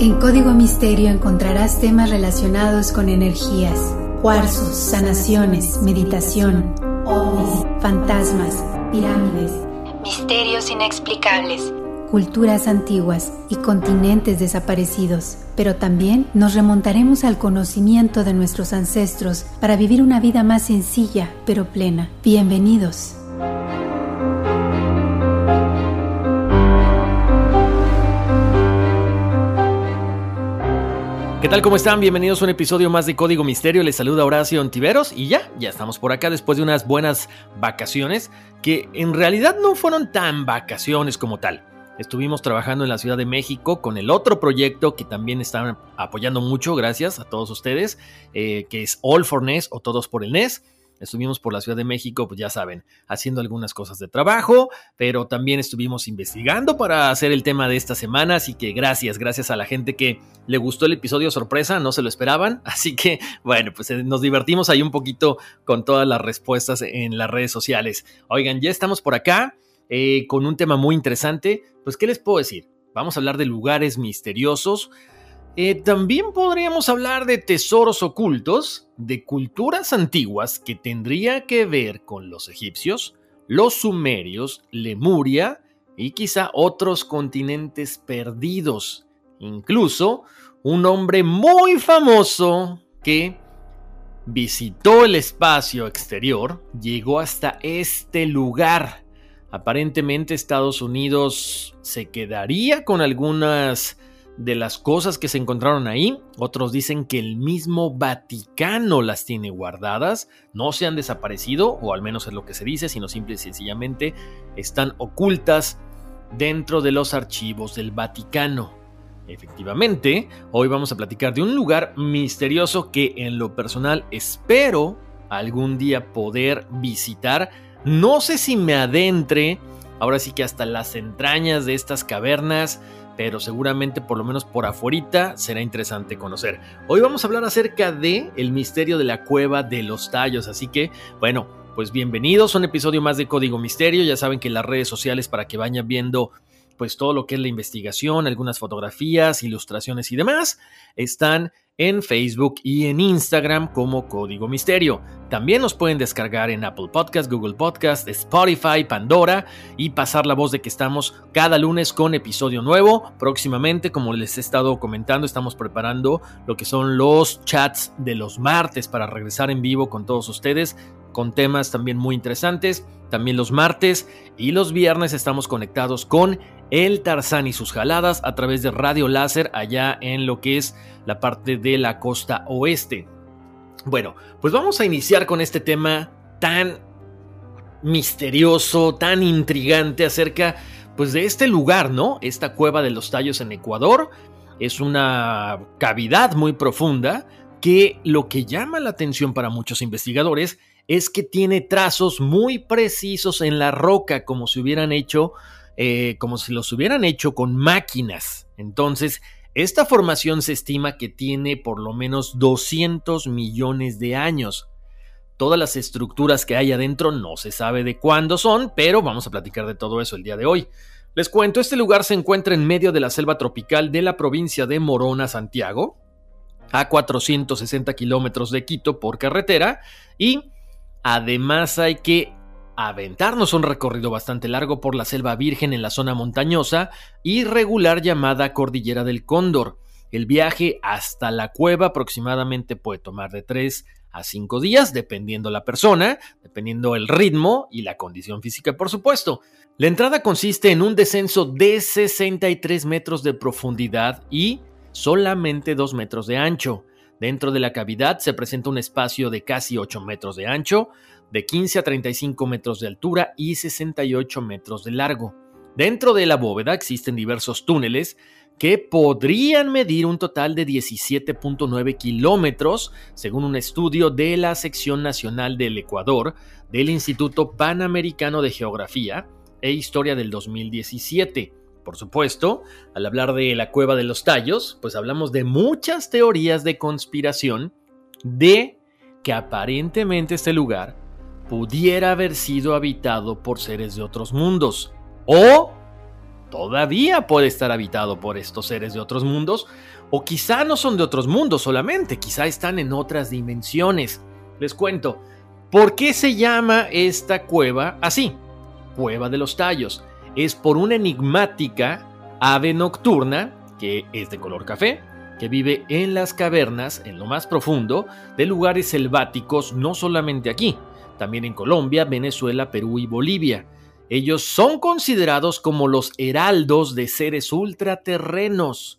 En Código Misterio encontrarás temas relacionados con energías, cuarzos, sanaciones, meditación, ovnis, fantasmas, pirámides, misterios inexplicables, culturas antiguas y continentes desaparecidos. Pero también nos remontaremos al conocimiento de nuestros ancestros para vivir una vida más sencilla pero plena. Bienvenidos. ¿Qué tal? ¿Cómo están? Bienvenidos a un episodio más de Código Misterio. Les saluda Horacio Ontiveros y ya, ya estamos por acá después de unas buenas vacaciones que en realidad no fueron tan vacaciones como tal. Estuvimos trabajando en la Ciudad de México con el otro proyecto que también están apoyando mucho, gracias a todos ustedes, eh, que es All for NES o Todos por el NES. Estuvimos por la Ciudad de México, pues ya saben, haciendo algunas cosas de trabajo, pero también estuvimos investigando para hacer el tema de esta semana, así que gracias, gracias a la gente que le gustó el episodio sorpresa, no se lo esperaban, así que bueno, pues eh, nos divertimos ahí un poquito con todas las respuestas en las redes sociales. Oigan, ya estamos por acá eh, con un tema muy interesante, pues ¿qué les puedo decir? Vamos a hablar de lugares misteriosos, eh, también podríamos hablar de tesoros ocultos, de culturas antiguas que tendría que ver con los egipcios, los sumerios, Lemuria y quizá otros continentes perdidos. Incluso un hombre muy famoso que visitó el espacio exterior, llegó hasta este lugar. Aparentemente Estados Unidos se quedaría con algunas de las cosas que se encontraron ahí. Otros dicen que el mismo Vaticano las tiene guardadas, no se han desaparecido, o al menos es lo que se dice, sino simple y sencillamente están ocultas dentro de los archivos del Vaticano. Efectivamente, hoy vamos a platicar de un lugar misterioso que en lo personal espero algún día poder visitar. No sé si me adentre, ahora sí que hasta las entrañas de estas cavernas, pero seguramente por lo menos por afuerita será interesante conocer. Hoy vamos a hablar acerca de el misterio de la cueva de los tallos, así que bueno, pues bienvenidos a un episodio más de Código Misterio, ya saben que las redes sociales para que vayan viendo pues todo lo que es la investigación, algunas fotografías, ilustraciones y demás, están en Facebook y en Instagram como Código Misterio. También nos pueden descargar en Apple Podcast, Google Podcast, Spotify, Pandora y pasar la voz de que estamos cada lunes con episodio nuevo. Próximamente, como les he estado comentando, estamos preparando lo que son los chats de los martes para regresar en vivo con todos ustedes con temas también muy interesantes. También los martes y los viernes estamos conectados con el Tarzán y sus jaladas a través de Radio Láser allá en lo que es la parte de la costa oeste. Bueno, pues vamos a iniciar con este tema tan misterioso, tan intrigante acerca pues de este lugar, ¿no? Esta cueva de los tallos en Ecuador es una cavidad muy profunda que lo que llama la atención para muchos investigadores es que tiene trazos muy precisos en la roca, como si hubieran hecho, eh, como si los hubieran hecho con máquinas. Entonces, esta formación se estima que tiene por lo menos 200 millones de años. Todas las estructuras que hay adentro no se sabe de cuándo son, pero vamos a platicar de todo eso el día de hoy. Les cuento, este lugar se encuentra en medio de la selva tropical de la provincia de Morona, Santiago, a 460 kilómetros de Quito por carretera, y Además hay que aventarnos un recorrido bastante largo por la selva virgen en la zona montañosa y regular llamada Cordillera del Cóndor. El viaje hasta la cueva aproximadamente puede tomar de 3 a 5 días, dependiendo la persona, dependiendo el ritmo y la condición física, por supuesto. La entrada consiste en un descenso de 63 metros de profundidad y solamente 2 metros de ancho. Dentro de la cavidad se presenta un espacio de casi 8 metros de ancho, de 15 a 35 metros de altura y 68 metros de largo. Dentro de la bóveda existen diversos túneles que podrían medir un total de 17.9 kilómetros, según un estudio de la Sección Nacional del Ecuador del Instituto Panamericano de Geografía e Historia del 2017. Por supuesto, al hablar de la cueva de los tallos, pues hablamos de muchas teorías de conspiración de que aparentemente este lugar pudiera haber sido habitado por seres de otros mundos o todavía puede estar habitado por estos seres de otros mundos, o quizá no son de otros mundos solamente, quizá están en otras dimensiones. Les cuento, ¿por qué se llama esta cueva así? Cueva de los Tallos. Es por una enigmática ave nocturna, que es de color café, que vive en las cavernas, en lo más profundo, de lugares selváticos, no solamente aquí, también en Colombia, Venezuela, Perú y Bolivia. Ellos son considerados como los heraldos de seres ultraterrenos.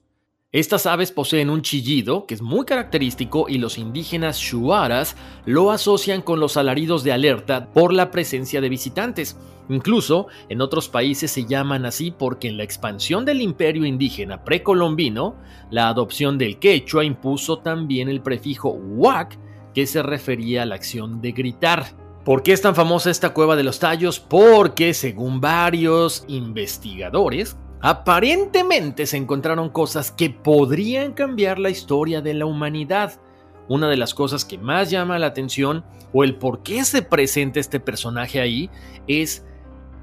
Estas aves poseen un chillido que es muy característico y los indígenas shuaras lo asocian con los alaridos de alerta por la presencia de visitantes. Incluso en otros países se llaman así porque en la expansión del imperio indígena precolombino, la adopción del quechua impuso también el prefijo wak que se refería a la acción de gritar. ¿Por qué es tan famosa esta cueva de los tallos? Porque, según varios investigadores, aparentemente se encontraron cosas que podrían cambiar la historia de la humanidad. Una de las cosas que más llama la atención, o el por qué se presenta este personaje ahí, es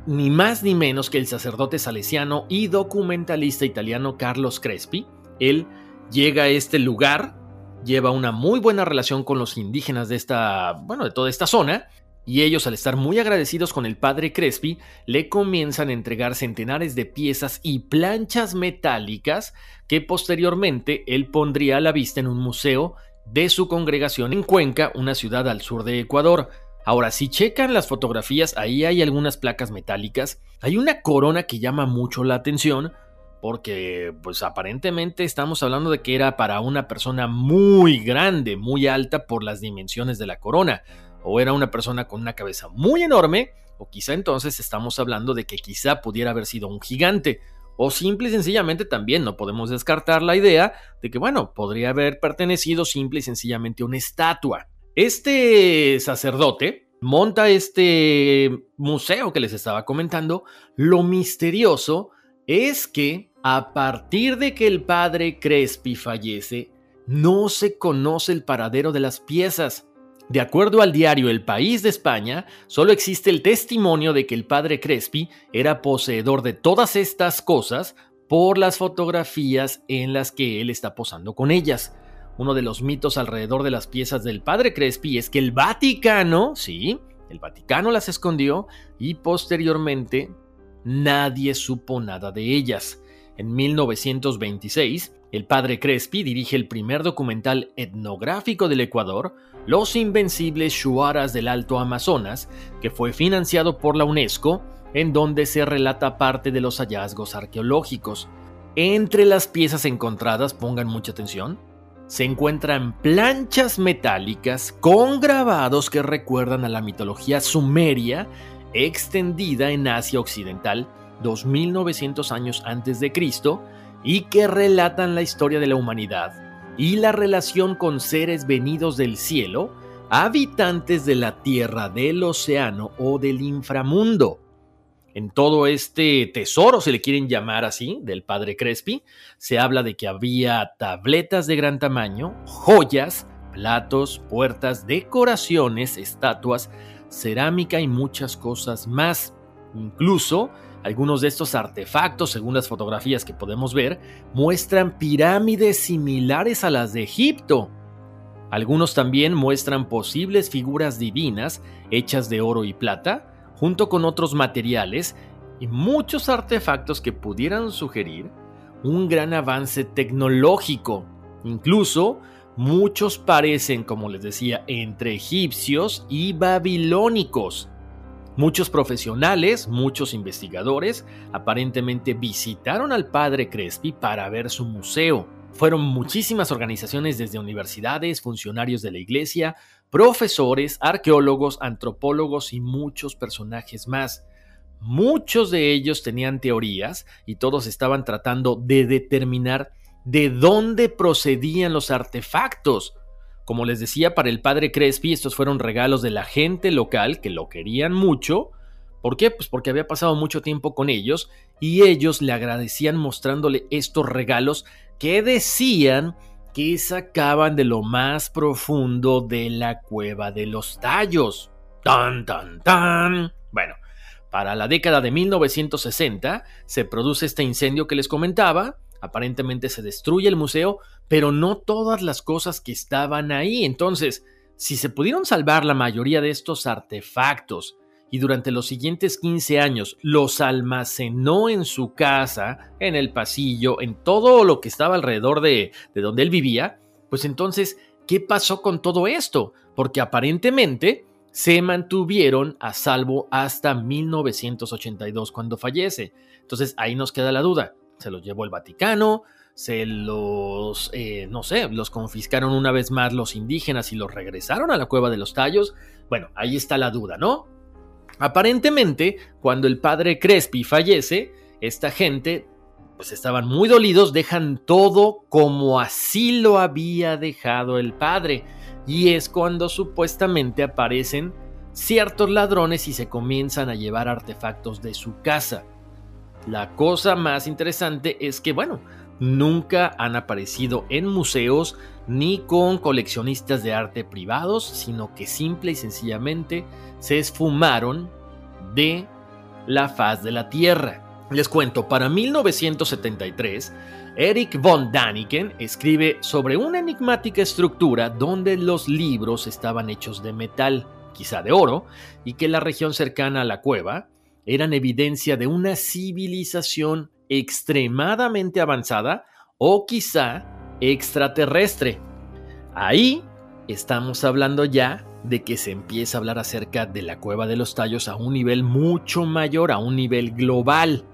ni más ni menos que el sacerdote salesiano y documentalista italiano Carlos Crespi. Él llega a este lugar, lleva una muy buena relación con los indígenas de esta, bueno, de toda esta zona, y ellos al estar muy agradecidos con el padre Crespi, le comienzan a entregar centenares de piezas y planchas metálicas que posteriormente él pondría a la vista en un museo de su congregación en Cuenca, una ciudad al sur de Ecuador. Ahora, si checan las fotografías, ahí hay algunas placas metálicas, hay una corona que llama mucho la atención, porque pues aparentemente estamos hablando de que era para una persona muy grande, muy alta por las dimensiones de la corona o era una persona con una cabeza muy enorme, o quizá entonces estamos hablando de que quizá pudiera haber sido un gigante, o simple y sencillamente también no podemos descartar la idea de que, bueno, podría haber pertenecido simple y sencillamente a una estatua. Este sacerdote monta este museo que les estaba comentando. Lo misterioso es que a partir de que el padre Crespi fallece, no se conoce el paradero de las piezas. De acuerdo al diario El País de España, solo existe el testimonio de que el padre Crespi era poseedor de todas estas cosas por las fotografías en las que él está posando con ellas. Uno de los mitos alrededor de las piezas del padre Crespi es que el Vaticano, sí, el Vaticano las escondió y posteriormente nadie supo nada de ellas. En 1926, el padre Crespi dirige el primer documental etnográfico del Ecuador, Los Invencibles Shuaras del Alto Amazonas, que fue financiado por la UNESCO, en donde se relata parte de los hallazgos arqueológicos. Entre las piezas encontradas, pongan mucha atención, se encuentran planchas metálicas con grabados que recuerdan a la mitología sumeria extendida en Asia Occidental 2900 años antes de Cristo y que relatan la historia de la humanidad y la relación con seres venidos del cielo, habitantes de la tierra, del océano o del inframundo. En todo este tesoro, se le quieren llamar así, del padre Crespi, se habla de que había tabletas de gran tamaño, joyas, platos, puertas, decoraciones, estatuas, cerámica y muchas cosas más. Incluso algunos de estos artefactos, según las fotografías que podemos ver, muestran pirámides similares a las de Egipto. Algunos también muestran posibles figuras divinas hechas de oro y plata, junto con otros materiales y muchos artefactos que pudieran sugerir un gran avance tecnológico. Incluso muchos parecen, como les decía, entre egipcios y babilónicos. Muchos profesionales, muchos investigadores, aparentemente visitaron al padre Crespi para ver su museo. Fueron muchísimas organizaciones desde universidades, funcionarios de la iglesia, profesores, arqueólogos, antropólogos y muchos personajes más. Muchos de ellos tenían teorías y todos estaban tratando de determinar de dónde procedían los artefactos. Como les decía, para el padre Crespi estos fueron regalos de la gente local que lo querían mucho. ¿Por qué? Pues porque había pasado mucho tiempo con ellos y ellos le agradecían mostrándole estos regalos que decían que sacaban de lo más profundo de la cueva de los tallos. Tan, tan, tan. Bueno, para la década de 1960 se produce este incendio que les comentaba, aparentemente se destruye el museo, pero no todas las cosas que estaban ahí. Entonces, si se pudieron salvar la mayoría de estos artefactos y durante los siguientes 15 años los almacenó en su casa, en el pasillo, en todo lo que estaba alrededor de, de donde él vivía, pues entonces, ¿qué pasó con todo esto? Porque aparentemente se mantuvieron a salvo hasta 1982 cuando fallece. Entonces ahí nos queda la duda. ¿Se los llevó el Vaticano? ¿Se los, eh, no sé, los confiscaron una vez más los indígenas y los regresaron a la cueva de los tallos? Bueno, ahí está la duda, ¿no? Aparentemente, cuando el padre Crespi fallece, esta gente, pues estaban muy dolidos, dejan todo como así lo había dejado el padre y es cuando supuestamente aparecen ciertos ladrones y se comienzan a llevar artefactos de su casa. La cosa más interesante es que, bueno, nunca han aparecido en museos ni con coleccionistas de arte privados, sino que simple y sencillamente se esfumaron de la faz de la Tierra. Les cuento, para 1973, Eric von Daniken escribe sobre una enigmática estructura donde los libros estaban hechos de metal, quizá de oro, y que la región cercana a la cueva eran evidencia de una civilización extremadamente avanzada o quizá extraterrestre. Ahí estamos hablando ya de que se empieza a hablar acerca de la cueva de los tallos a un nivel mucho mayor, a un nivel global.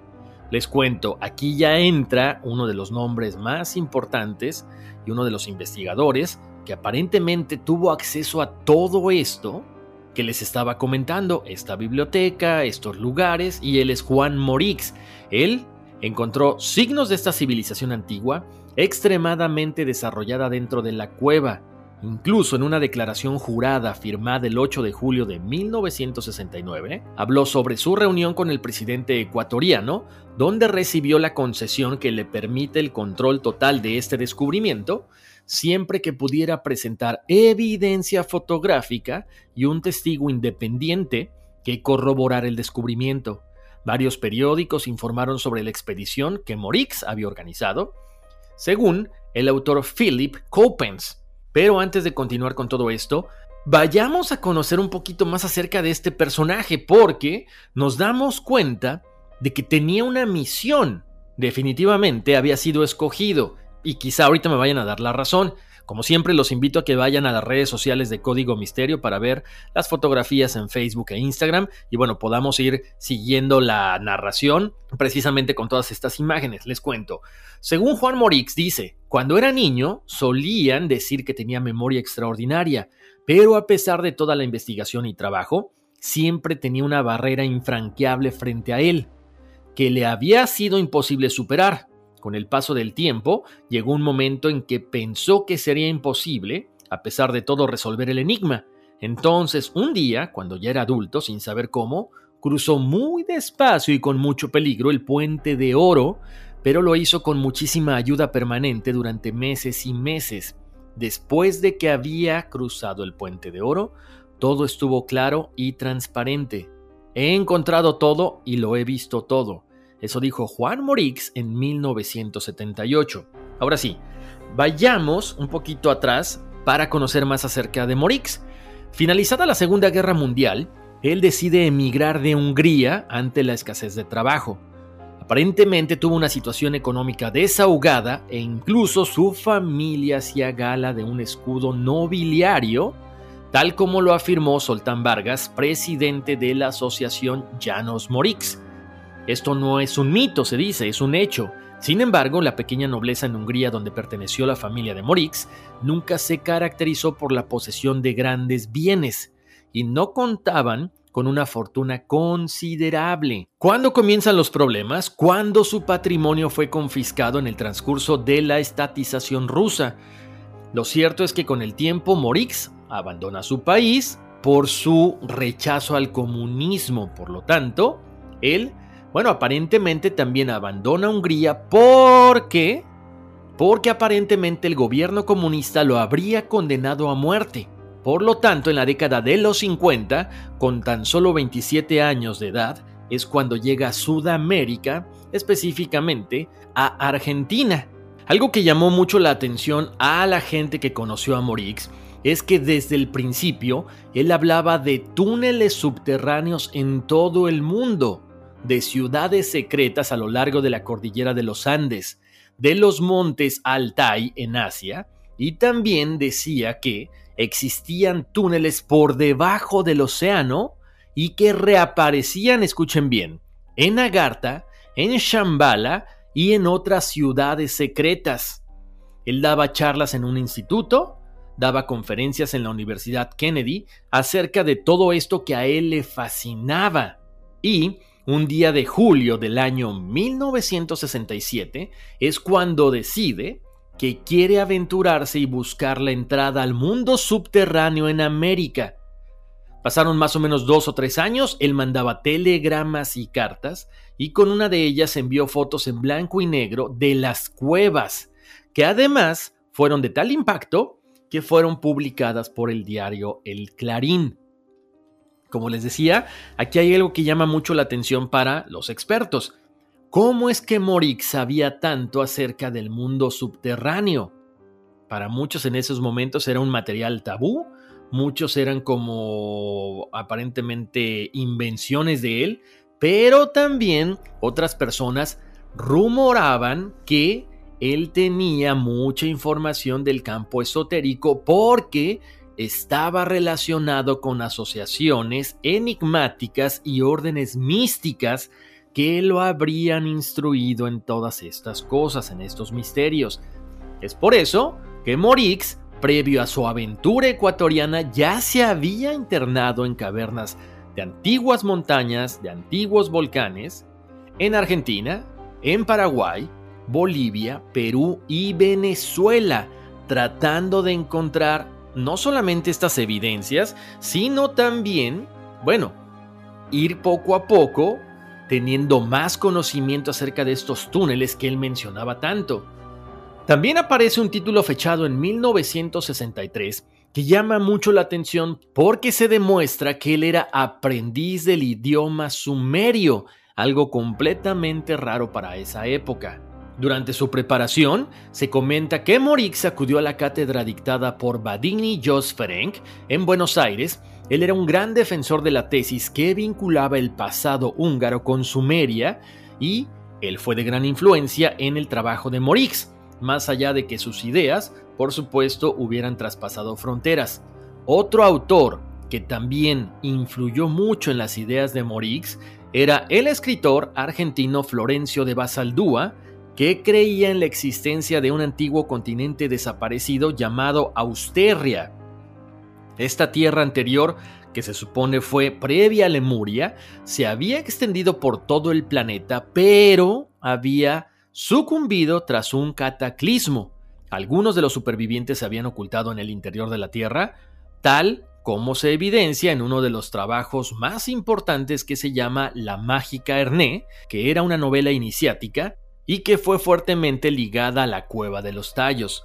Les cuento, aquí ya entra uno de los nombres más importantes y uno de los investigadores que aparentemente tuvo acceso a todo esto que les estaba comentando, esta biblioteca, estos lugares, y él es Juan Morix. Él encontró signos de esta civilización antigua extremadamente desarrollada dentro de la cueva, Incluso en una declaración jurada firmada el 8 de julio de 1969, habló sobre su reunión con el presidente ecuatoriano, donde recibió la concesión que le permite el control total de este descubrimiento, siempre que pudiera presentar evidencia fotográfica y un testigo independiente que corroborara el descubrimiento. Varios periódicos informaron sobre la expedición que Morix había organizado, según el autor Philip Coppens. Pero antes de continuar con todo esto, vayamos a conocer un poquito más acerca de este personaje porque nos damos cuenta de que tenía una misión. Definitivamente había sido escogido y quizá ahorita me vayan a dar la razón. Como siempre, los invito a que vayan a las redes sociales de Código Misterio para ver las fotografías en Facebook e Instagram y bueno, podamos ir siguiendo la narración precisamente con todas estas imágenes. Les cuento. Según Juan Morix dice, cuando era niño solían decir que tenía memoria extraordinaria, pero a pesar de toda la investigación y trabajo, siempre tenía una barrera infranqueable frente a él, que le había sido imposible superar. Con el paso del tiempo, llegó un momento en que pensó que sería imposible, a pesar de todo, resolver el enigma. Entonces, un día, cuando ya era adulto, sin saber cómo, cruzó muy despacio y con mucho peligro el puente de oro, pero lo hizo con muchísima ayuda permanente durante meses y meses. Después de que había cruzado el puente de oro, todo estuvo claro y transparente. He encontrado todo y lo he visto todo. Eso dijo Juan Morix en 1978. Ahora sí, vayamos un poquito atrás para conocer más acerca de Morix. Finalizada la Segunda Guerra Mundial, él decide emigrar de Hungría ante la escasez de trabajo. Aparentemente tuvo una situación económica desahogada e incluso su familia hacía gala de un escudo nobiliario, tal como lo afirmó Soltán Vargas, presidente de la asociación Janos Morix. Esto no es un mito, se dice, es un hecho. Sin embargo, la pequeña nobleza en Hungría donde perteneció la familia de Morix nunca se caracterizó por la posesión de grandes bienes y no contaban con una fortuna considerable. ¿Cuándo comienzan los problemas? Cuando su patrimonio fue confiscado en el transcurso de la estatización rusa. Lo cierto es que con el tiempo Morix abandona su país por su rechazo al comunismo. Por lo tanto, él bueno, aparentemente también abandona Hungría porque... Porque aparentemente el gobierno comunista lo habría condenado a muerte. Por lo tanto, en la década de los 50, con tan solo 27 años de edad, es cuando llega a Sudamérica, específicamente a Argentina. Algo que llamó mucho la atención a la gente que conoció a Morix es que desde el principio él hablaba de túneles subterráneos en todo el mundo de ciudades secretas a lo largo de la cordillera de los Andes, de los montes Altai en Asia, y también decía que existían túneles por debajo del océano y que reaparecían, escuchen bien, en Agartha, en Shambhala y en otras ciudades secretas. Él daba charlas en un instituto, daba conferencias en la Universidad Kennedy acerca de todo esto que a él le fascinaba y un día de julio del año 1967 es cuando decide que quiere aventurarse y buscar la entrada al mundo subterráneo en América. Pasaron más o menos dos o tres años, él mandaba telegramas y cartas y con una de ellas envió fotos en blanco y negro de las cuevas, que además fueron de tal impacto que fueron publicadas por el diario El Clarín. Como les decía, aquí hay algo que llama mucho la atención para los expertos. ¿Cómo es que Morix sabía tanto acerca del mundo subterráneo? Para muchos en esos momentos era un material tabú, muchos eran como aparentemente invenciones de él, pero también otras personas rumoraban que él tenía mucha información del campo esotérico porque estaba relacionado con asociaciones enigmáticas y órdenes místicas que lo habrían instruido en todas estas cosas, en estos misterios. Es por eso que Morix, previo a su aventura ecuatoriana, ya se había internado en cavernas de antiguas montañas, de antiguos volcanes, en Argentina, en Paraguay, Bolivia, Perú y Venezuela, tratando de encontrar no solamente estas evidencias, sino también, bueno, ir poco a poco teniendo más conocimiento acerca de estos túneles que él mencionaba tanto. También aparece un título fechado en 1963 que llama mucho la atención porque se demuestra que él era aprendiz del idioma sumerio, algo completamente raro para esa época. Durante su preparación, se comenta que Morix acudió a la cátedra dictada por Badini Jos Ferenc en Buenos Aires. Él era un gran defensor de la tesis que vinculaba el pasado húngaro con Sumeria y él fue de gran influencia en el trabajo de Morix, más allá de que sus ideas, por supuesto, hubieran traspasado fronteras. Otro autor que también influyó mucho en las ideas de Morix era el escritor argentino Florencio de Basaldúa, que creía en la existencia de un antiguo continente desaparecido llamado Austerria. Esta tierra anterior, que se supone fue previa a Lemuria, se había extendido por todo el planeta, pero había sucumbido tras un cataclismo. Algunos de los supervivientes se habían ocultado en el interior de la Tierra, tal como se evidencia en uno de los trabajos más importantes que se llama La Mágica Herné, que era una novela iniciática y que fue fuertemente ligada a la cueva de los tallos.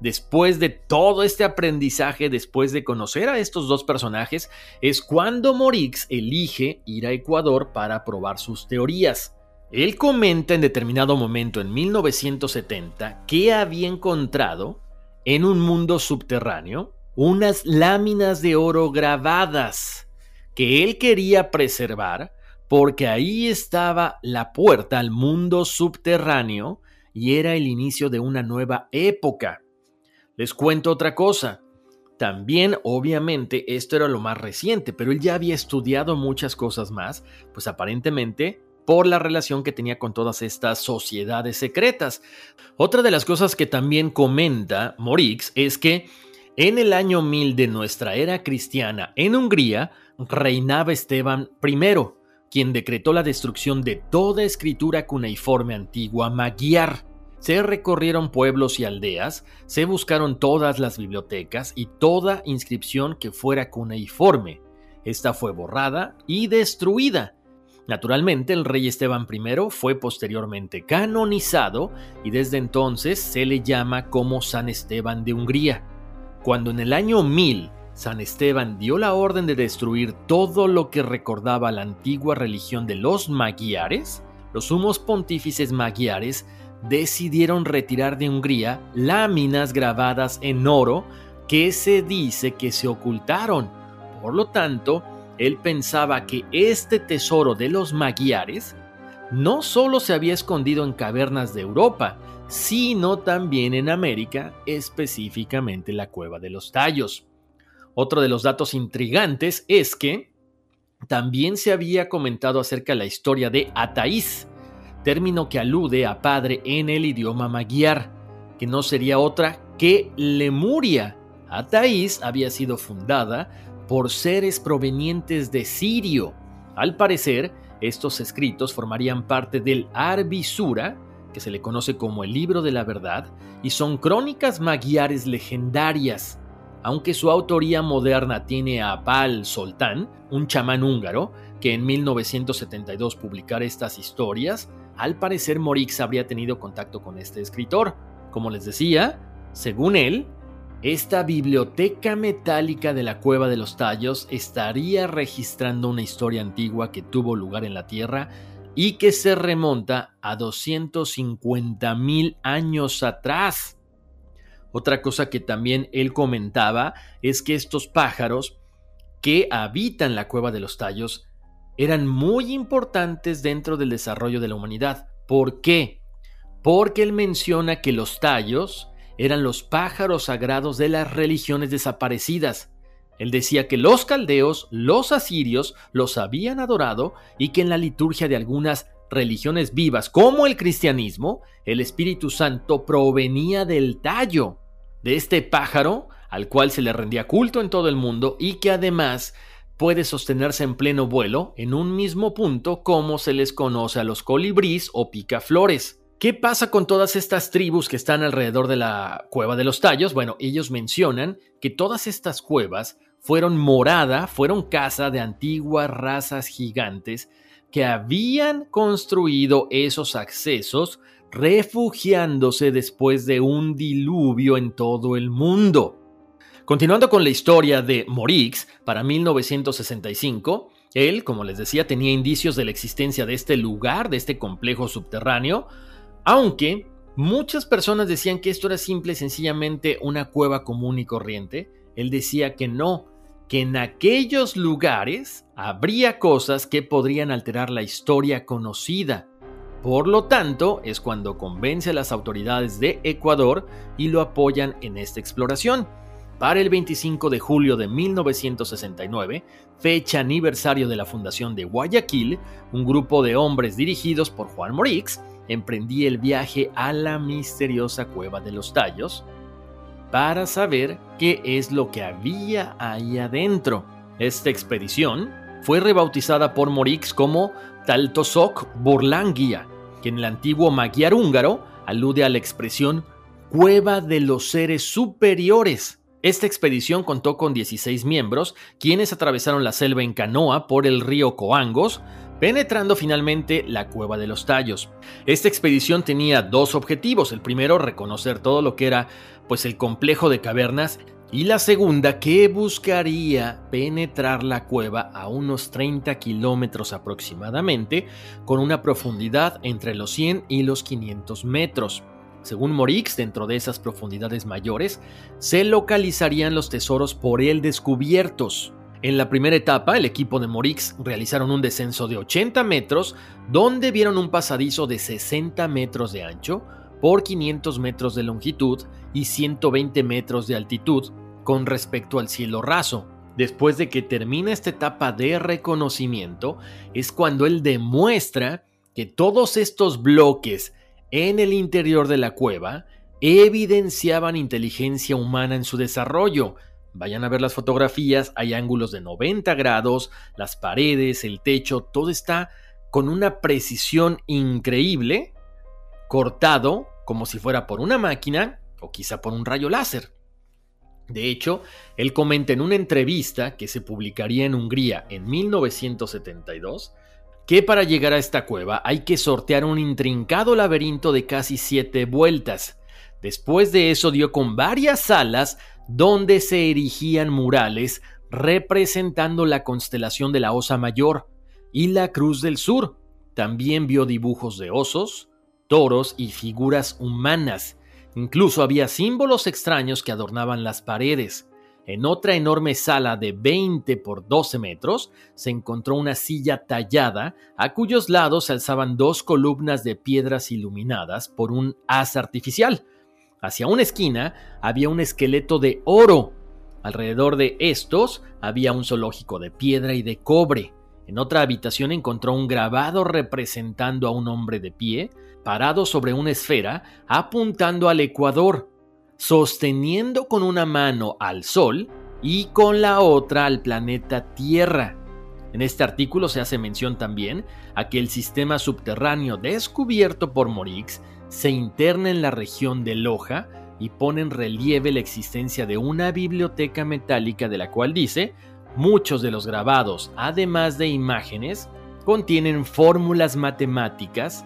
Después de todo este aprendizaje, después de conocer a estos dos personajes, es cuando Morix elige ir a Ecuador para probar sus teorías. Él comenta en determinado momento en 1970 que había encontrado en un mundo subterráneo unas láminas de oro grabadas que él quería preservar porque ahí estaba la puerta al mundo subterráneo y era el inicio de una nueva época. Les cuento otra cosa. También, obviamente, esto era lo más reciente, pero él ya había estudiado muchas cosas más, pues aparentemente por la relación que tenía con todas estas sociedades secretas. Otra de las cosas que también comenta Morix es que en el año 1000 de nuestra era cristiana en Hungría reinaba Esteban I, quien decretó la destrucción de toda escritura cuneiforme antigua magyar. Se recorrieron pueblos y aldeas, se buscaron todas las bibliotecas y toda inscripción que fuera cuneiforme. Esta fue borrada y destruida. Naturalmente, el rey Esteban I fue posteriormente canonizado y desde entonces se le llama como San Esteban de Hungría. Cuando en el año 1000 San Esteban dio la orden de destruir todo lo que recordaba la antigua religión de los magiares, los sumos pontífices magiares decidieron retirar de Hungría láminas grabadas en oro que se dice que se ocultaron. Por lo tanto, él pensaba que este tesoro de los magiares no solo se había escondido en cavernas de Europa, sino también en América, específicamente la cueva de los tallos. Otro de los datos intrigantes es que también se había comentado acerca de la historia de Ataís, término que alude a padre en el idioma magiar, que no sería otra que Lemuria. Ataís había sido fundada por seres provenientes de Sirio. Al parecer, estos escritos formarían parte del Arbisura, que se le conoce como el libro de la verdad, y son crónicas magiares legendarias aunque su autoría moderna tiene a Pal Soltán, un chamán húngaro, que en 1972 publicara estas historias, al parecer Morix habría tenido contacto con este escritor. Como les decía, según él, esta biblioteca metálica de la Cueva de los Tallos estaría registrando una historia antigua que tuvo lugar en la Tierra y que se remonta a 250 mil años atrás. Otra cosa que también él comentaba es que estos pájaros que habitan la cueva de los tallos eran muy importantes dentro del desarrollo de la humanidad. ¿Por qué? Porque él menciona que los tallos eran los pájaros sagrados de las religiones desaparecidas. Él decía que los caldeos, los asirios, los habían adorado y que en la liturgia de algunas religiones vivas como el cristianismo, el Espíritu Santo provenía del tallo de este pájaro al cual se le rendía culto en todo el mundo y que además puede sostenerse en pleno vuelo en un mismo punto como se les conoce a los colibrís o picaflores. ¿Qué pasa con todas estas tribus que están alrededor de la cueva de los tallos? Bueno, ellos mencionan que todas estas cuevas fueron morada, fueron casa de antiguas razas gigantes que habían construido esos accesos refugiándose después de un diluvio en todo el mundo. Continuando con la historia de Morix, para 1965, él, como les decía, tenía indicios de la existencia de este lugar, de este complejo subterráneo, aunque muchas personas decían que esto era simple y sencillamente una cueva común y corriente, él decía que no, que en aquellos lugares habría cosas que podrían alterar la historia conocida. Por lo tanto, es cuando convence a las autoridades de Ecuador y lo apoyan en esta exploración. Para el 25 de julio de 1969, fecha aniversario de la fundación de Guayaquil, un grupo de hombres dirigidos por Juan Morix emprendía el viaje a la misteriosa cueva de los tallos para saber qué es lo que había ahí adentro. Esta expedición fue rebautizada por Morix como Taltosok Burlangia, que en el antiguo magyar húngaro alude a la expresión Cueva de los Seres Superiores. Esta expedición contó con 16 miembros, quienes atravesaron la selva en canoa por el río Coangos, penetrando finalmente la cueva de los tallos. Esta expedición tenía dos objetivos. El primero, reconocer todo lo que era pues el complejo de cavernas y la segunda que buscaría penetrar la cueva a unos 30 kilómetros aproximadamente, con una profundidad entre los 100 y los 500 metros. Según Morix, dentro de esas profundidades mayores, se localizarían los tesoros por él descubiertos. En la primera etapa, el equipo de Morix realizaron un descenso de 80 metros, donde vieron un pasadizo de 60 metros de ancho por 500 metros de longitud y 120 metros de altitud con respecto al cielo raso. Después de que termina esta etapa de reconocimiento, es cuando él demuestra que todos estos bloques en el interior de la cueva evidenciaban inteligencia humana en su desarrollo. Vayan a ver las fotografías, hay ángulos de 90 grados, las paredes, el techo, todo está con una precisión increíble, cortado como si fuera por una máquina o quizá por un rayo láser. De hecho, él comenta en una entrevista que se publicaría en Hungría en 1972 que para llegar a esta cueva hay que sortear un intrincado laberinto de casi siete vueltas. Después de eso dio con varias salas donde se erigían murales representando la constelación de la Osa Mayor y la Cruz del Sur. También vio dibujos de osos, toros y figuras humanas. Incluso había símbolos extraños que adornaban las paredes. En otra enorme sala de 20 por 12 metros se encontró una silla tallada a cuyos lados se alzaban dos columnas de piedras iluminadas por un haz artificial. Hacia una esquina había un esqueleto de oro. Alrededor de estos había un zoológico de piedra y de cobre. En otra habitación encontró un grabado representando a un hombre de pie, parado sobre una esfera, apuntando al Ecuador, sosteniendo con una mano al Sol y con la otra al planeta Tierra. En este artículo se hace mención también a que el sistema subterráneo descubierto por Morix se interna en la región de Loja y pone en relieve la existencia de una biblioteca metálica de la cual dice muchos de los grabados, además de imágenes, contienen fórmulas matemáticas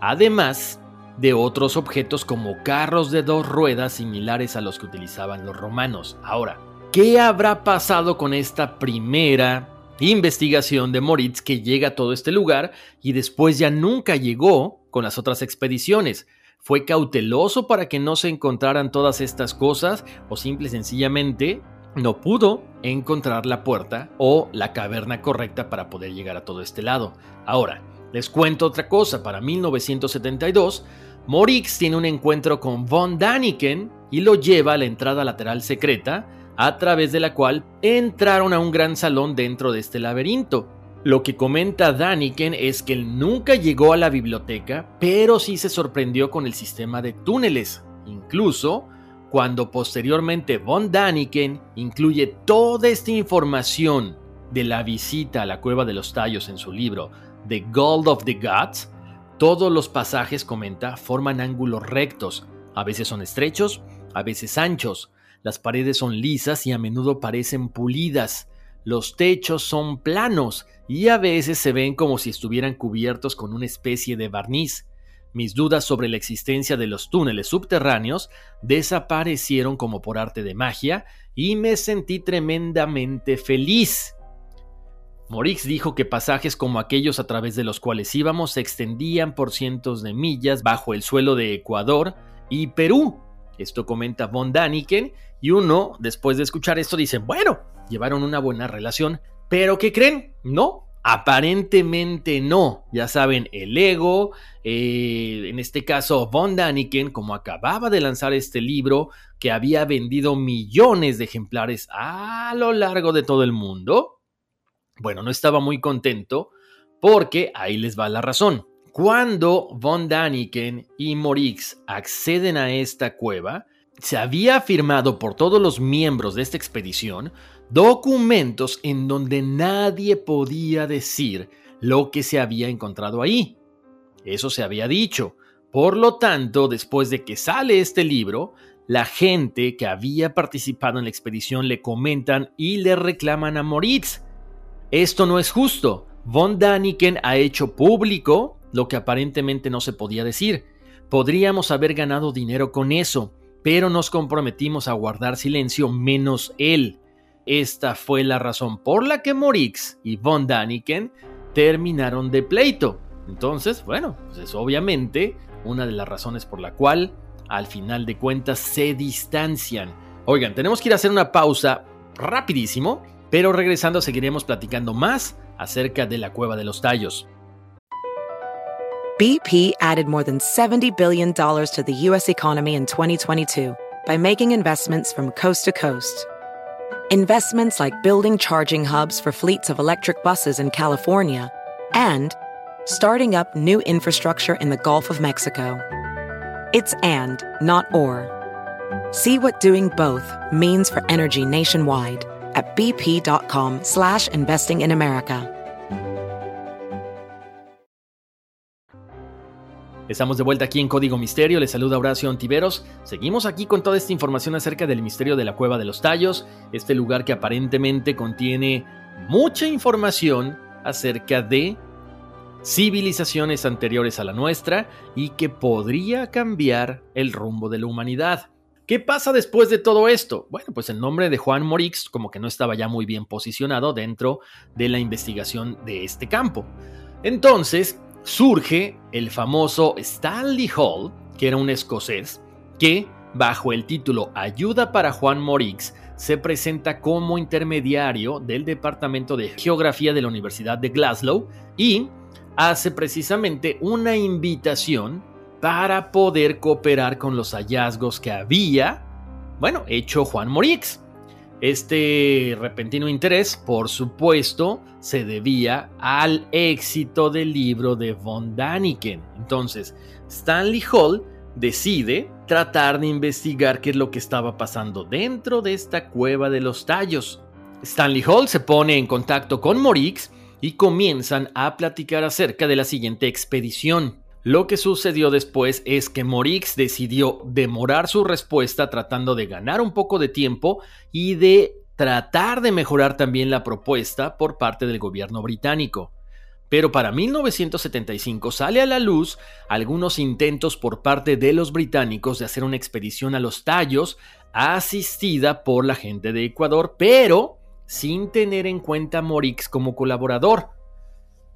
además de otros objetos como carros de dos ruedas similares a los que utilizaban los romanos. Ahora, ¿qué habrá pasado con esta primera investigación de Moritz que llega a todo este lugar y después ya nunca llegó con las otras expediciones? ¿Fue cauteloso para que no se encontraran todas estas cosas o simple y sencillamente no pudo encontrar la puerta o la caverna correcta para poder llegar a todo este lado? Ahora, les cuento otra cosa, para 1972, Morix tiene un encuentro con von Daniken y lo lleva a la entrada lateral secreta, a través de la cual entraron a un gran salón dentro de este laberinto. Lo que comenta Daniken es que él nunca llegó a la biblioteca, pero sí se sorprendió con el sistema de túneles. Incluso cuando posteriormente von Daniken incluye toda esta información de la visita a la cueva de los tallos en su libro The Gold of the Gods, todos los pasajes, comenta, forman ángulos rectos, a veces son estrechos, a veces anchos, las paredes son lisas y a menudo parecen pulidas, los techos son planos y a veces se ven como si estuvieran cubiertos con una especie de barniz. Mis dudas sobre la existencia de los túneles subterráneos desaparecieron como por arte de magia y me sentí tremendamente feliz. Morix dijo que pasajes como aquellos a través de los cuales íbamos se extendían por cientos de millas bajo el suelo de Ecuador y Perú. Esto comenta Von Daniken y uno, después de escuchar esto, dice, bueno, llevaron una buena relación, pero ¿qué creen? No, aparentemente no. Ya saben, el ego, eh, en este caso Von Daniken, como acababa de lanzar este libro que había vendido millones de ejemplares a lo largo de todo el mundo, bueno, no estaba muy contento porque ahí les va la razón. Cuando von Daniken y Morix acceden a esta cueva, se había firmado por todos los miembros de esta expedición documentos en donde nadie podía decir lo que se había encontrado ahí. Eso se había dicho. Por lo tanto, después de que sale este libro, la gente que había participado en la expedición le comentan y le reclaman a Moritz esto no es justo. Von Daniken ha hecho público lo que aparentemente no se podía decir. Podríamos haber ganado dinero con eso, pero nos comprometimos a guardar silencio menos él. Esta fue la razón por la que Morix y Von Daniken terminaron de pleito. Entonces, bueno, pues es obviamente una de las razones por la cual al final de cuentas se distancian. Oigan, tenemos que ir a hacer una pausa rapidísimo Pero regresando seguiremos platicando más acerca de la cueva de los tallos. BP added more than $70 billion to the U.S. economy in 2022 by making investments from coast to coast. Investments like building charging hubs for fleets of electric buses in California and starting up new infrastructure in the Gulf of Mexico. It's and, not or. See what doing both means for energy nationwide at slash investing in America. Estamos de vuelta aquí en Código Misterio, les saluda Horacio Antiveros. Seguimos aquí con toda esta información acerca del misterio de la Cueva de los Tallos, este lugar que aparentemente contiene mucha información acerca de civilizaciones anteriores a la nuestra y que podría cambiar el rumbo de la humanidad. ¿Qué pasa después de todo esto? Bueno, pues el nombre de Juan Morix como que no estaba ya muy bien posicionado dentro de la investigación de este campo. Entonces surge el famoso Stanley Hall, que era un escocés, que bajo el título Ayuda para Juan Morix se presenta como intermediario del Departamento de Geografía de la Universidad de Glasgow y hace precisamente una invitación para poder cooperar con los hallazgos que había, bueno, hecho Juan Morix. Este repentino interés, por supuesto, se debía al éxito del libro de von Daniken. Entonces, Stanley Hall decide tratar de investigar qué es lo que estaba pasando dentro de esta cueva de los tallos. Stanley Hall se pone en contacto con Morix y comienzan a platicar acerca de la siguiente expedición. Lo que sucedió después es que Morix decidió demorar su respuesta tratando de ganar un poco de tiempo y de tratar de mejorar también la propuesta por parte del gobierno británico. Pero para 1975 sale a la luz algunos intentos por parte de los británicos de hacer una expedición a los tallos asistida por la gente de Ecuador, pero sin tener en cuenta a Morix como colaborador.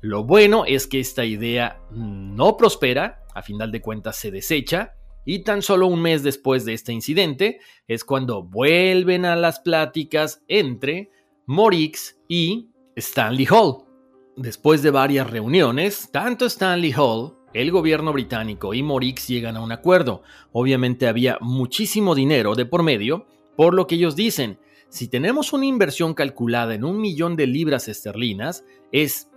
Lo bueno es que esta idea no prospera, a final de cuentas se desecha, y tan solo un mes después de este incidente es cuando vuelven a las pláticas entre Morix y Stanley Hall. Después de varias reuniones, tanto Stanley Hall, el gobierno británico y Morix llegan a un acuerdo. Obviamente había muchísimo dinero de por medio, por lo que ellos dicen, si tenemos una inversión calculada en un millón de libras esterlinas, es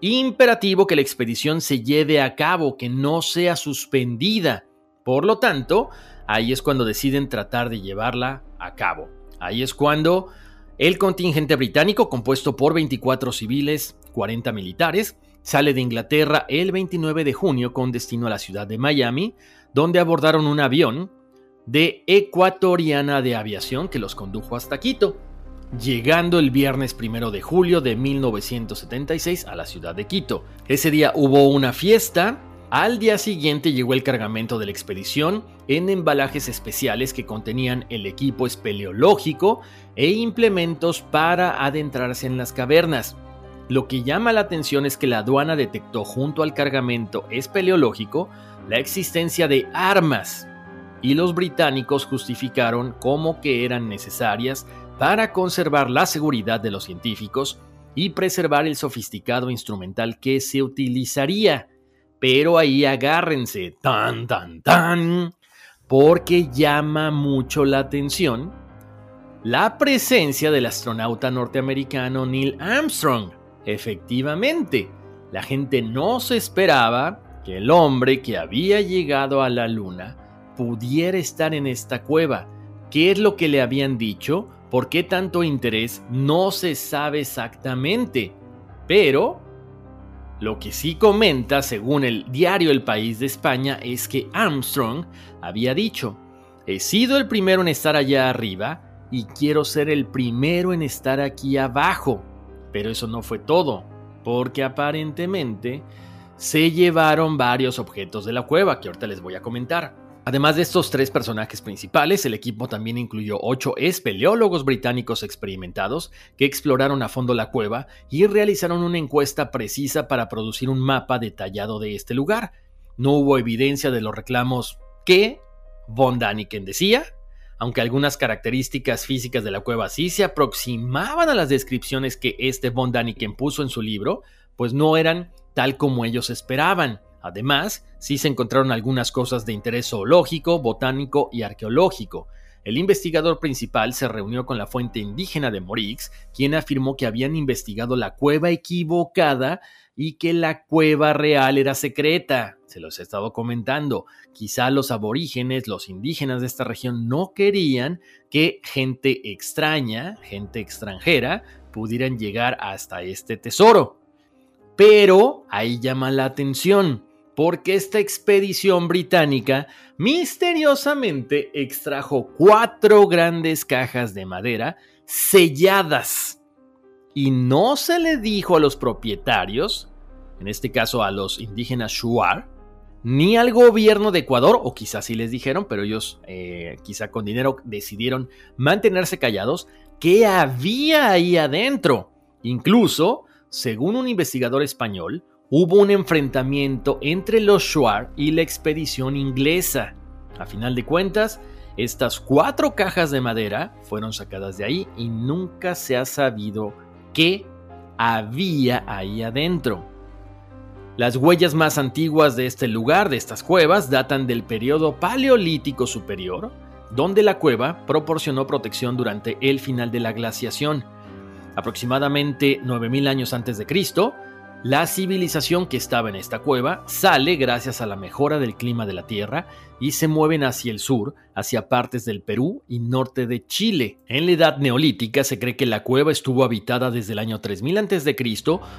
imperativo que la expedición se lleve a cabo, que no sea suspendida. Por lo tanto, ahí es cuando deciden tratar de llevarla a cabo. Ahí es cuando el contingente británico, compuesto por 24 civiles, 40 militares, sale de Inglaterra el 29 de junio con destino a la ciudad de Miami, donde abordaron un avión de Ecuatoriana de Aviación que los condujo hasta Quito, llegando el viernes primero de julio de 1976 a la ciudad de Quito. Ese día hubo una fiesta. Al día siguiente llegó el cargamento de la expedición en embalajes especiales que contenían el equipo espeleológico e implementos para adentrarse en las cavernas. Lo que llama la atención es que la aduana detectó junto al cargamento espeleológico la existencia de armas, y los británicos justificaron como que eran necesarias para conservar la seguridad de los científicos y preservar el sofisticado instrumental que se utilizaría. Pero ahí agárrense, tan, tan, tan, porque llama mucho la atención la presencia del astronauta norteamericano Neil Armstrong. Efectivamente, la gente no se esperaba que el hombre que había llegado a la Luna pudiera estar en esta cueva. ¿Qué es lo que le habían dicho? ¿Por qué tanto interés? No se sabe exactamente. Pero lo que sí comenta, según el diario El País de España, es que Armstrong había dicho, he sido el primero en estar allá arriba y quiero ser el primero en estar aquí abajo. Pero eso no fue todo, porque aparentemente se llevaron varios objetos de la cueva que ahorita les voy a comentar. Además de estos tres personajes principales, el equipo también incluyó ocho espeleólogos británicos experimentados que exploraron a fondo la cueva y realizaron una encuesta precisa para producir un mapa detallado de este lugar. No hubo evidencia de los reclamos que von Daniken decía, aunque algunas características físicas de la cueva sí se aproximaban a las descripciones que este von Daniken puso en su libro, pues no eran tal como ellos esperaban. Además, sí se encontraron algunas cosas de interés zoológico, botánico y arqueológico. El investigador principal se reunió con la fuente indígena de Morix, quien afirmó que habían investigado la cueva equivocada y que la cueva real era secreta. Se los he estado comentando. Quizá los aborígenes, los indígenas de esta región no querían que gente extraña, gente extranjera, pudieran llegar hasta este tesoro. Pero ahí llama la atención, porque esta expedición británica misteriosamente extrajo cuatro grandes cajas de madera selladas y no se le dijo a los propietarios, en este caso a los indígenas Shuar, ni al gobierno de Ecuador, o quizás sí les dijeron, pero ellos eh, quizá con dinero decidieron mantenerse callados, que había ahí adentro. Incluso, según un investigador español, hubo un enfrentamiento entre los Shuar y la expedición inglesa. A final de cuentas, estas cuatro cajas de madera fueron sacadas de ahí y nunca se ha sabido qué había ahí adentro. Las huellas más antiguas de este lugar, de estas cuevas, datan del periodo paleolítico superior, donde la cueva proporcionó protección durante el final de la glaciación. Aproximadamente 9000 años antes de Cristo, la civilización que estaba en esta cueva sale gracias a la mejora del clima de la Tierra y se mueven hacia el sur, hacia partes del Perú y norte de Chile. En la Edad Neolítica se cree que la cueva estuvo habitada desde el año 3000 a.C.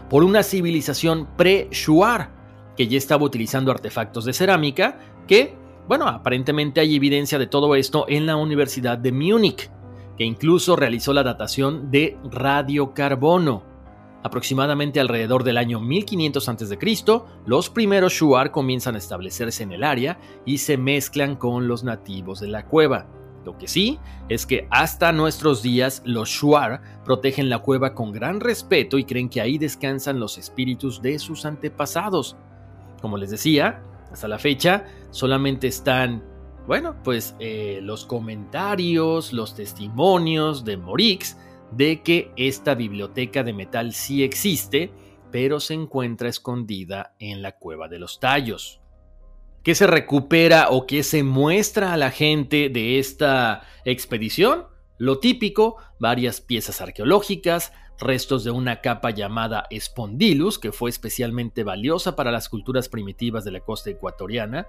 por una civilización pre-Shuar, que ya estaba utilizando artefactos de cerámica que, bueno, aparentemente hay evidencia de todo esto en la Universidad de Múnich, que incluso realizó la datación de radiocarbono. Aproximadamente alrededor del año 1500 a.C., los primeros Shuar comienzan a establecerse en el área y se mezclan con los nativos de la cueva. Lo que sí es que hasta nuestros días los Shuar protegen la cueva con gran respeto y creen que ahí descansan los espíritus de sus antepasados. Como les decía, hasta la fecha solamente están, bueno, pues eh, los comentarios, los testimonios de Morix, de que esta biblioteca de metal sí existe, pero se encuentra escondida en la cueva de los tallos. ¿Qué se recupera o qué se muestra a la gente de esta expedición? Lo típico, varias piezas arqueológicas, restos de una capa llamada Spondylus, que fue especialmente valiosa para las culturas primitivas de la costa ecuatoriana,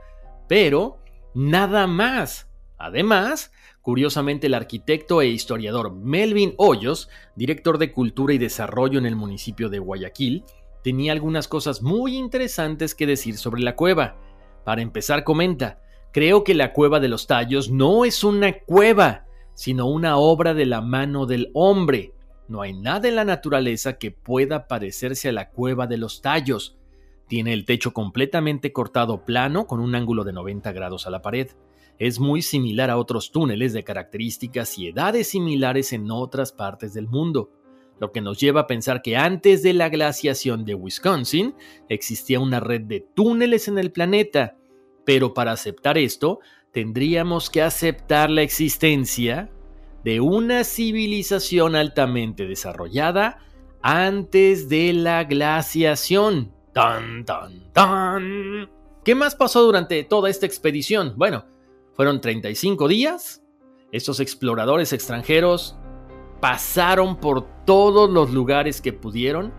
pero nada más. Además, curiosamente el arquitecto e historiador Melvin Hoyos, director de Cultura y Desarrollo en el municipio de Guayaquil, tenía algunas cosas muy interesantes que decir sobre la cueva. Para empezar, comenta, creo que la cueva de los tallos no es una cueva, sino una obra de la mano del hombre. No hay nada en la naturaleza que pueda parecerse a la cueva de los tallos. Tiene el techo completamente cortado plano con un ángulo de 90 grados a la pared es muy similar a otros túneles de características y edades similares en otras partes del mundo, lo que nos lleva a pensar que antes de la glaciación de Wisconsin existía una red de túneles en el planeta, pero para aceptar esto tendríamos que aceptar la existencia de una civilización altamente desarrollada antes de la glaciación. ¡Tan, tan, tan! ¿Qué más pasó durante toda esta expedición? Bueno, fueron 35 días. Estos exploradores extranjeros pasaron por todos los lugares que pudieron.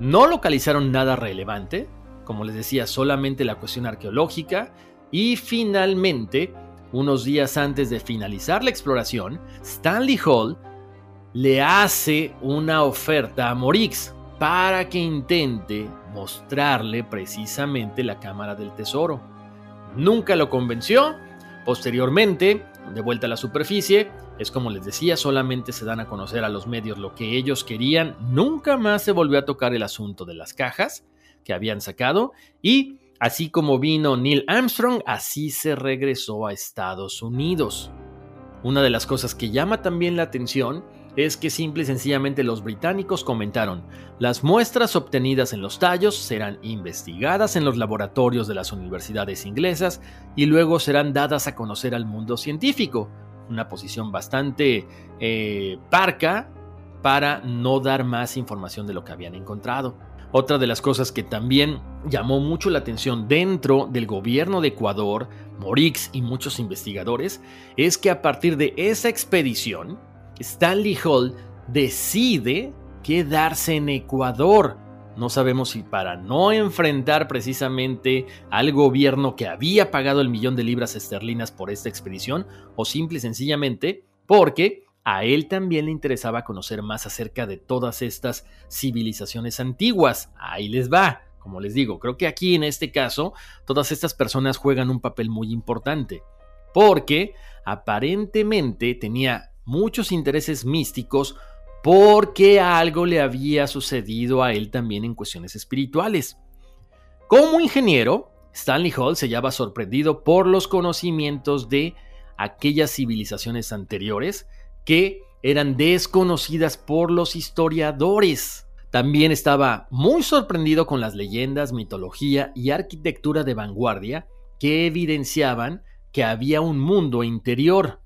No localizaron nada relevante. Como les decía, solamente la cuestión arqueológica. Y finalmente, unos días antes de finalizar la exploración, Stanley Hall le hace una oferta a Morix para que intente mostrarle precisamente la cámara del tesoro. Nunca lo convenció Posteriormente, de vuelta a la superficie, es como les decía, solamente se dan a conocer a los medios lo que ellos querían, nunca más se volvió a tocar el asunto de las cajas que habían sacado y así como vino Neil Armstrong, así se regresó a Estados Unidos. Una de las cosas que llama también la atención es que simple y sencillamente los británicos comentaron, las muestras obtenidas en los tallos serán investigadas en los laboratorios de las universidades inglesas y luego serán dadas a conocer al mundo científico. una posición bastante eh, parca para no dar más información de lo que habían encontrado. Otra de las cosas que también llamó mucho la atención dentro del gobierno de Ecuador, Morix y muchos investigadores, es que a partir de esa expedición, Stanley Hall decide quedarse en Ecuador. No sabemos si para no enfrentar precisamente al gobierno que había pagado el millón de libras esterlinas por esta expedición, o simple y sencillamente porque a él también le interesaba conocer más acerca de todas estas civilizaciones antiguas. Ahí les va. Como les digo, creo que aquí en este caso todas estas personas juegan un papel muy importante, porque aparentemente tenía muchos intereses místicos porque algo le había sucedido a él también en cuestiones espirituales. Como ingeniero, Stanley Hall se hallaba sorprendido por los conocimientos de aquellas civilizaciones anteriores que eran desconocidas por los historiadores. También estaba muy sorprendido con las leyendas, mitología y arquitectura de vanguardia que evidenciaban que había un mundo interior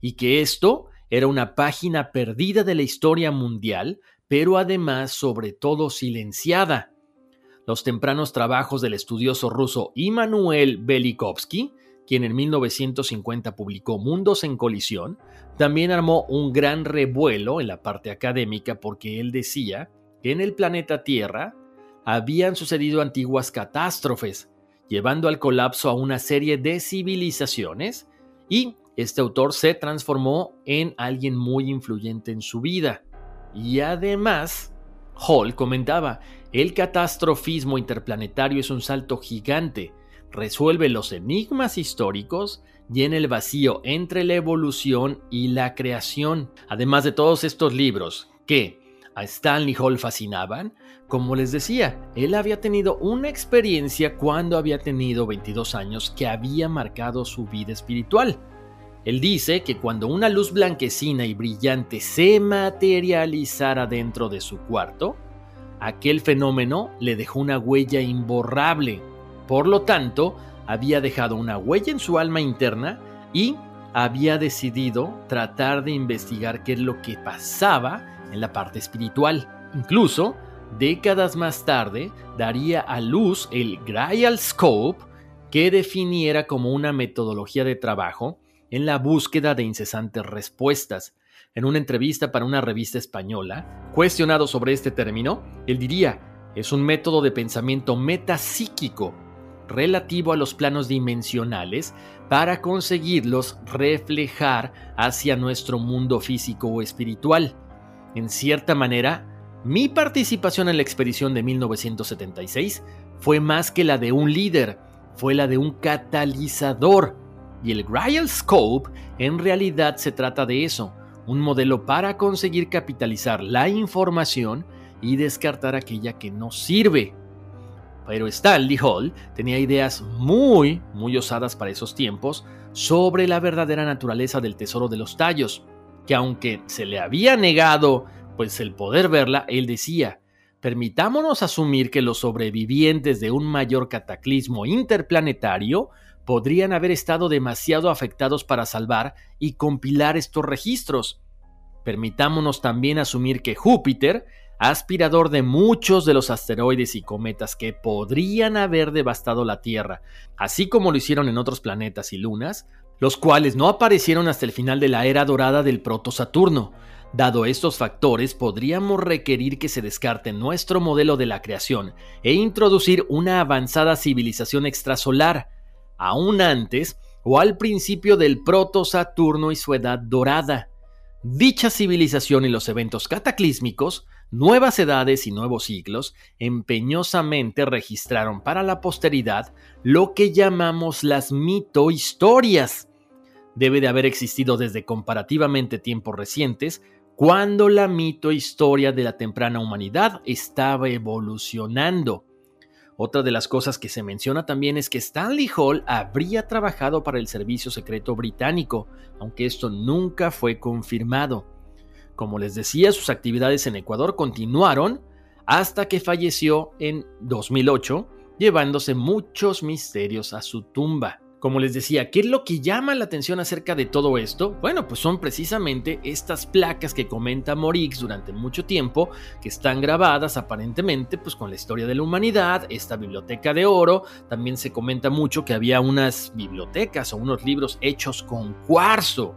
y que esto era una página perdida de la historia mundial, pero además sobre todo silenciada. Los tempranos trabajos del estudioso ruso Immanuel Velikovsky quien en 1950 publicó Mundos en Colisión, también armó un gran revuelo en la parte académica porque él decía que en el planeta Tierra habían sucedido antiguas catástrofes, llevando al colapso a una serie de civilizaciones y este autor se transformó en alguien muy influyente en su vida. Y además, Hall comentaba, el catastrofismo interplanetario es un salto gigante resuelve los enigmas históricos y en el vacío entre la evolución y la creación. Además de todos estos libros que a Stanley Hall fascinaban, como les decía, él había tenido una experiencia cuando había tenido 22 años que había marcado su vida espiritual. Él dice que cuando una luz blanquecina y brillante se materializara dentro de su cuarto, aquel fenómeno le dejó una huella imborrable por lo tanto, había dejado una huella en su alma interna y había decidido tratar de investigar qué es lo que pasaba en la parte espiritual. Incluso, décadas más tarde, daría a luz el Grail Scope, que definiera como una metodología de trabajo en la búsqueda de incesantes respuestas. En una entrevista para una revista española, cuestionado sobre este término, él diría, es un método de pensamiento metapsíquico relativo a los planos dimensionales para conseguirlos reflejar hacia nuestro mundo físico o espiritual. En cierta manera, mi participación en la expedición de 1976 fue más que la de un líder, fue la de un catalizador. Y el Grail Scope en realidad se trata de eso, un modelo para conseguir capitalizar la información y descartar aquella que no sirve. Pero Stanley Hall tenía ideas muy, muy osadas para esos tiempos sobre la verdadera naturaleza del tesoro de los tallos, que aunque se le había negado pues el poder verla, él decía, permitámonos asumir que los sobrevivientes de un mayor cataclismo interplanetario podrían haber estado demasiado afectados para salvar y compilar estos registros. Permitámonos también asumir que Júpiter aspirador de muchos de los asteroides y cometas que podrían haber devastado la Tierra, así como lo hicieron en otros planetas y lunas, los cuales no aparecieron hasta el final de la era dorada del proto-Saturno. Dado estos factores, podríamos requerir que se descarte nuestro modelo de la creación e introducir una avanzada civilización extrasolar, aún antes o al principio del proto-Saturno y su edad dorada. Dicha civilización y los eventos cataclísmicos nuevas edades y nuevos siglos empeñosamente registraron para la posteridad lo que llamamos las mitohistorias. Debe de haber existido desde comparativamente tiempos recientes, cuando la mitohistoria de la temprana humanidad estaba evolucionando. Otra de las cosas que se menciona también es que Stanley Hall habría trabajado para el Servicio Secreto Británico, aunque esto nunca fue confirmado. Como les decía, sus actividades en Ecuador continuaron hasta que falleció en 2008, llevándose muchos misterios a su tumba. Como les decía, ¿qué es lo que llama la atención acerca de todo esto? Bueno, pues son precisamente estas placas que comenta Morix durante mucho tiempo, que están grabadas aparentemente pues con la historia de la humanidad, esta biblioteca de oro, también se comenta mucho que había unas bibliotecas o unos libros hechos con cuarzo.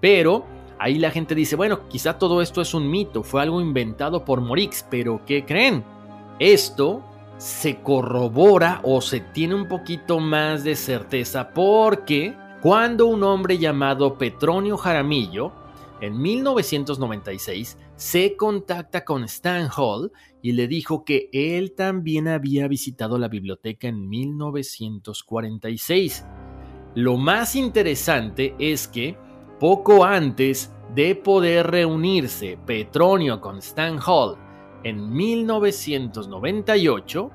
Pero ahí la gente dice, bueno, quizá todo esto es un mito, fue algo inventado por Morix, pero ¿qué creen? Esto se corrobora o se tiene un poquito más de certeza porque cuando un hombre llamado Petronio Jaramillo en 1996 se contacta con Stan Hall y le dijo que él también había visitado la biblioteca en 1946. Lo más interesante es que poco antes de poder reunirse Petronio con Stan Hall en 1998,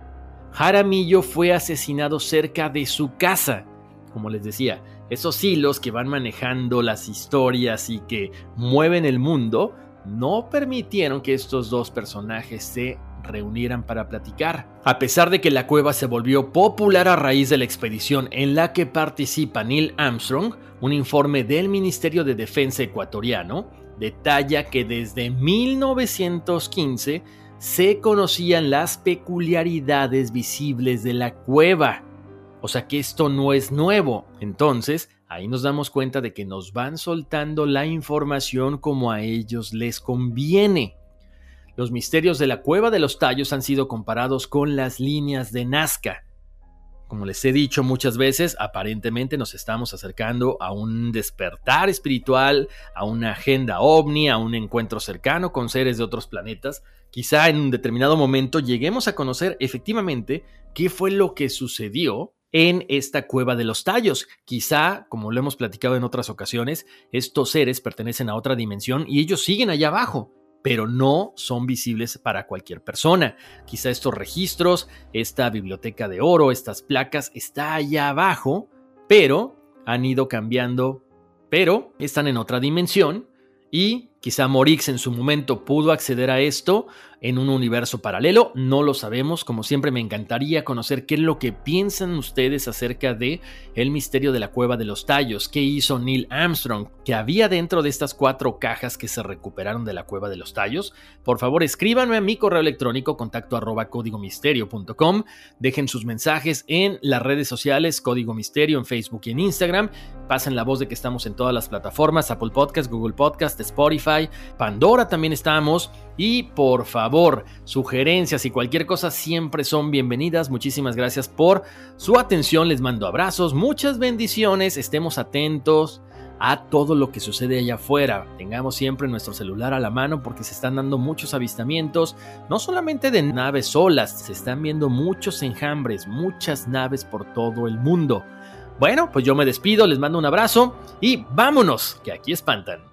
Jaramillo fue asesinado cerca de su casa. Como les decía, esos hilos que van manejando las historias y que mueven el mundo no permitieron que estos dos personajes se reunieran para platicar. A pesar de que la cueva se volvió popular a raíz de la expedición en la que participa Neil Armstrong, un informe del Ministerio de Defensa ecuatoriano detalla que desde 1915 se conocían las peculiaridades visibles de la cueva. O sea que esto no es nuevo. Entonces, ahí nos damos cuenta de que nos van soltando la información como a ellos les conviene. Los misterios de la cueva de los tallos han sido comparados con las líneas de Nazca. Como les he dicho muchas veces, aparentemente nos estamos acercando a un despertar espiritual, a una agenda ovni, a un encuentro cercano con seres de otros planetas. Quizá en un determinado momento lleguemos a conocer efectivamente qué fue lo que sucedió en esta cueva de los tallos. Quizá, como lo hemos platicado en otras ocasiones, estos seres pertenecen a otra dimensión y ellos siguen allá abajo pero no son visibles para cualquier persona. Quizá estos registros, esta biblioteca de oro, estas placas, está allá abajo, pero han ido cambiando, pero están en otra dimensión y quizá Morix en su momento pudo acceder a esto en un universo paralelo, no lo sabemos, como siempre me encantaría conocer qué es lo que piensan ustedes acerca de el misterio de la cueva de los tallos, qué hizo Neil Armstrong, que había dentro de estas cuatro cajas que se recuperaron de la cueva de los tallos. Por favor, escríbanme a mi correo electrónico contacto arroba códigomisterio.com, dejen sus mensajes en las redes sociales Código Misterio en Facebook y en Instagram, pasen la voz de que estamos en todas las plataformas, Apple Podcast, Google Podcast, Pandora también estamos y por favor, sugerencias y cualquier cosa siempre son bienvenidas. Muchísimas gracias por su atención. Les mando abrazos, muchas bendiciones. Estemos atentos a todo lo que sucede allá afuera. Tengamos siempre nuestro celular a la mano porque se están dando muchos avistamientos, no solamente de naves solas, se están viendo muchos enjambres, muchas naves por todo el mundo. Bueno, pues yo me despido, les mando un abrazo y vámonos, que aquí espantan.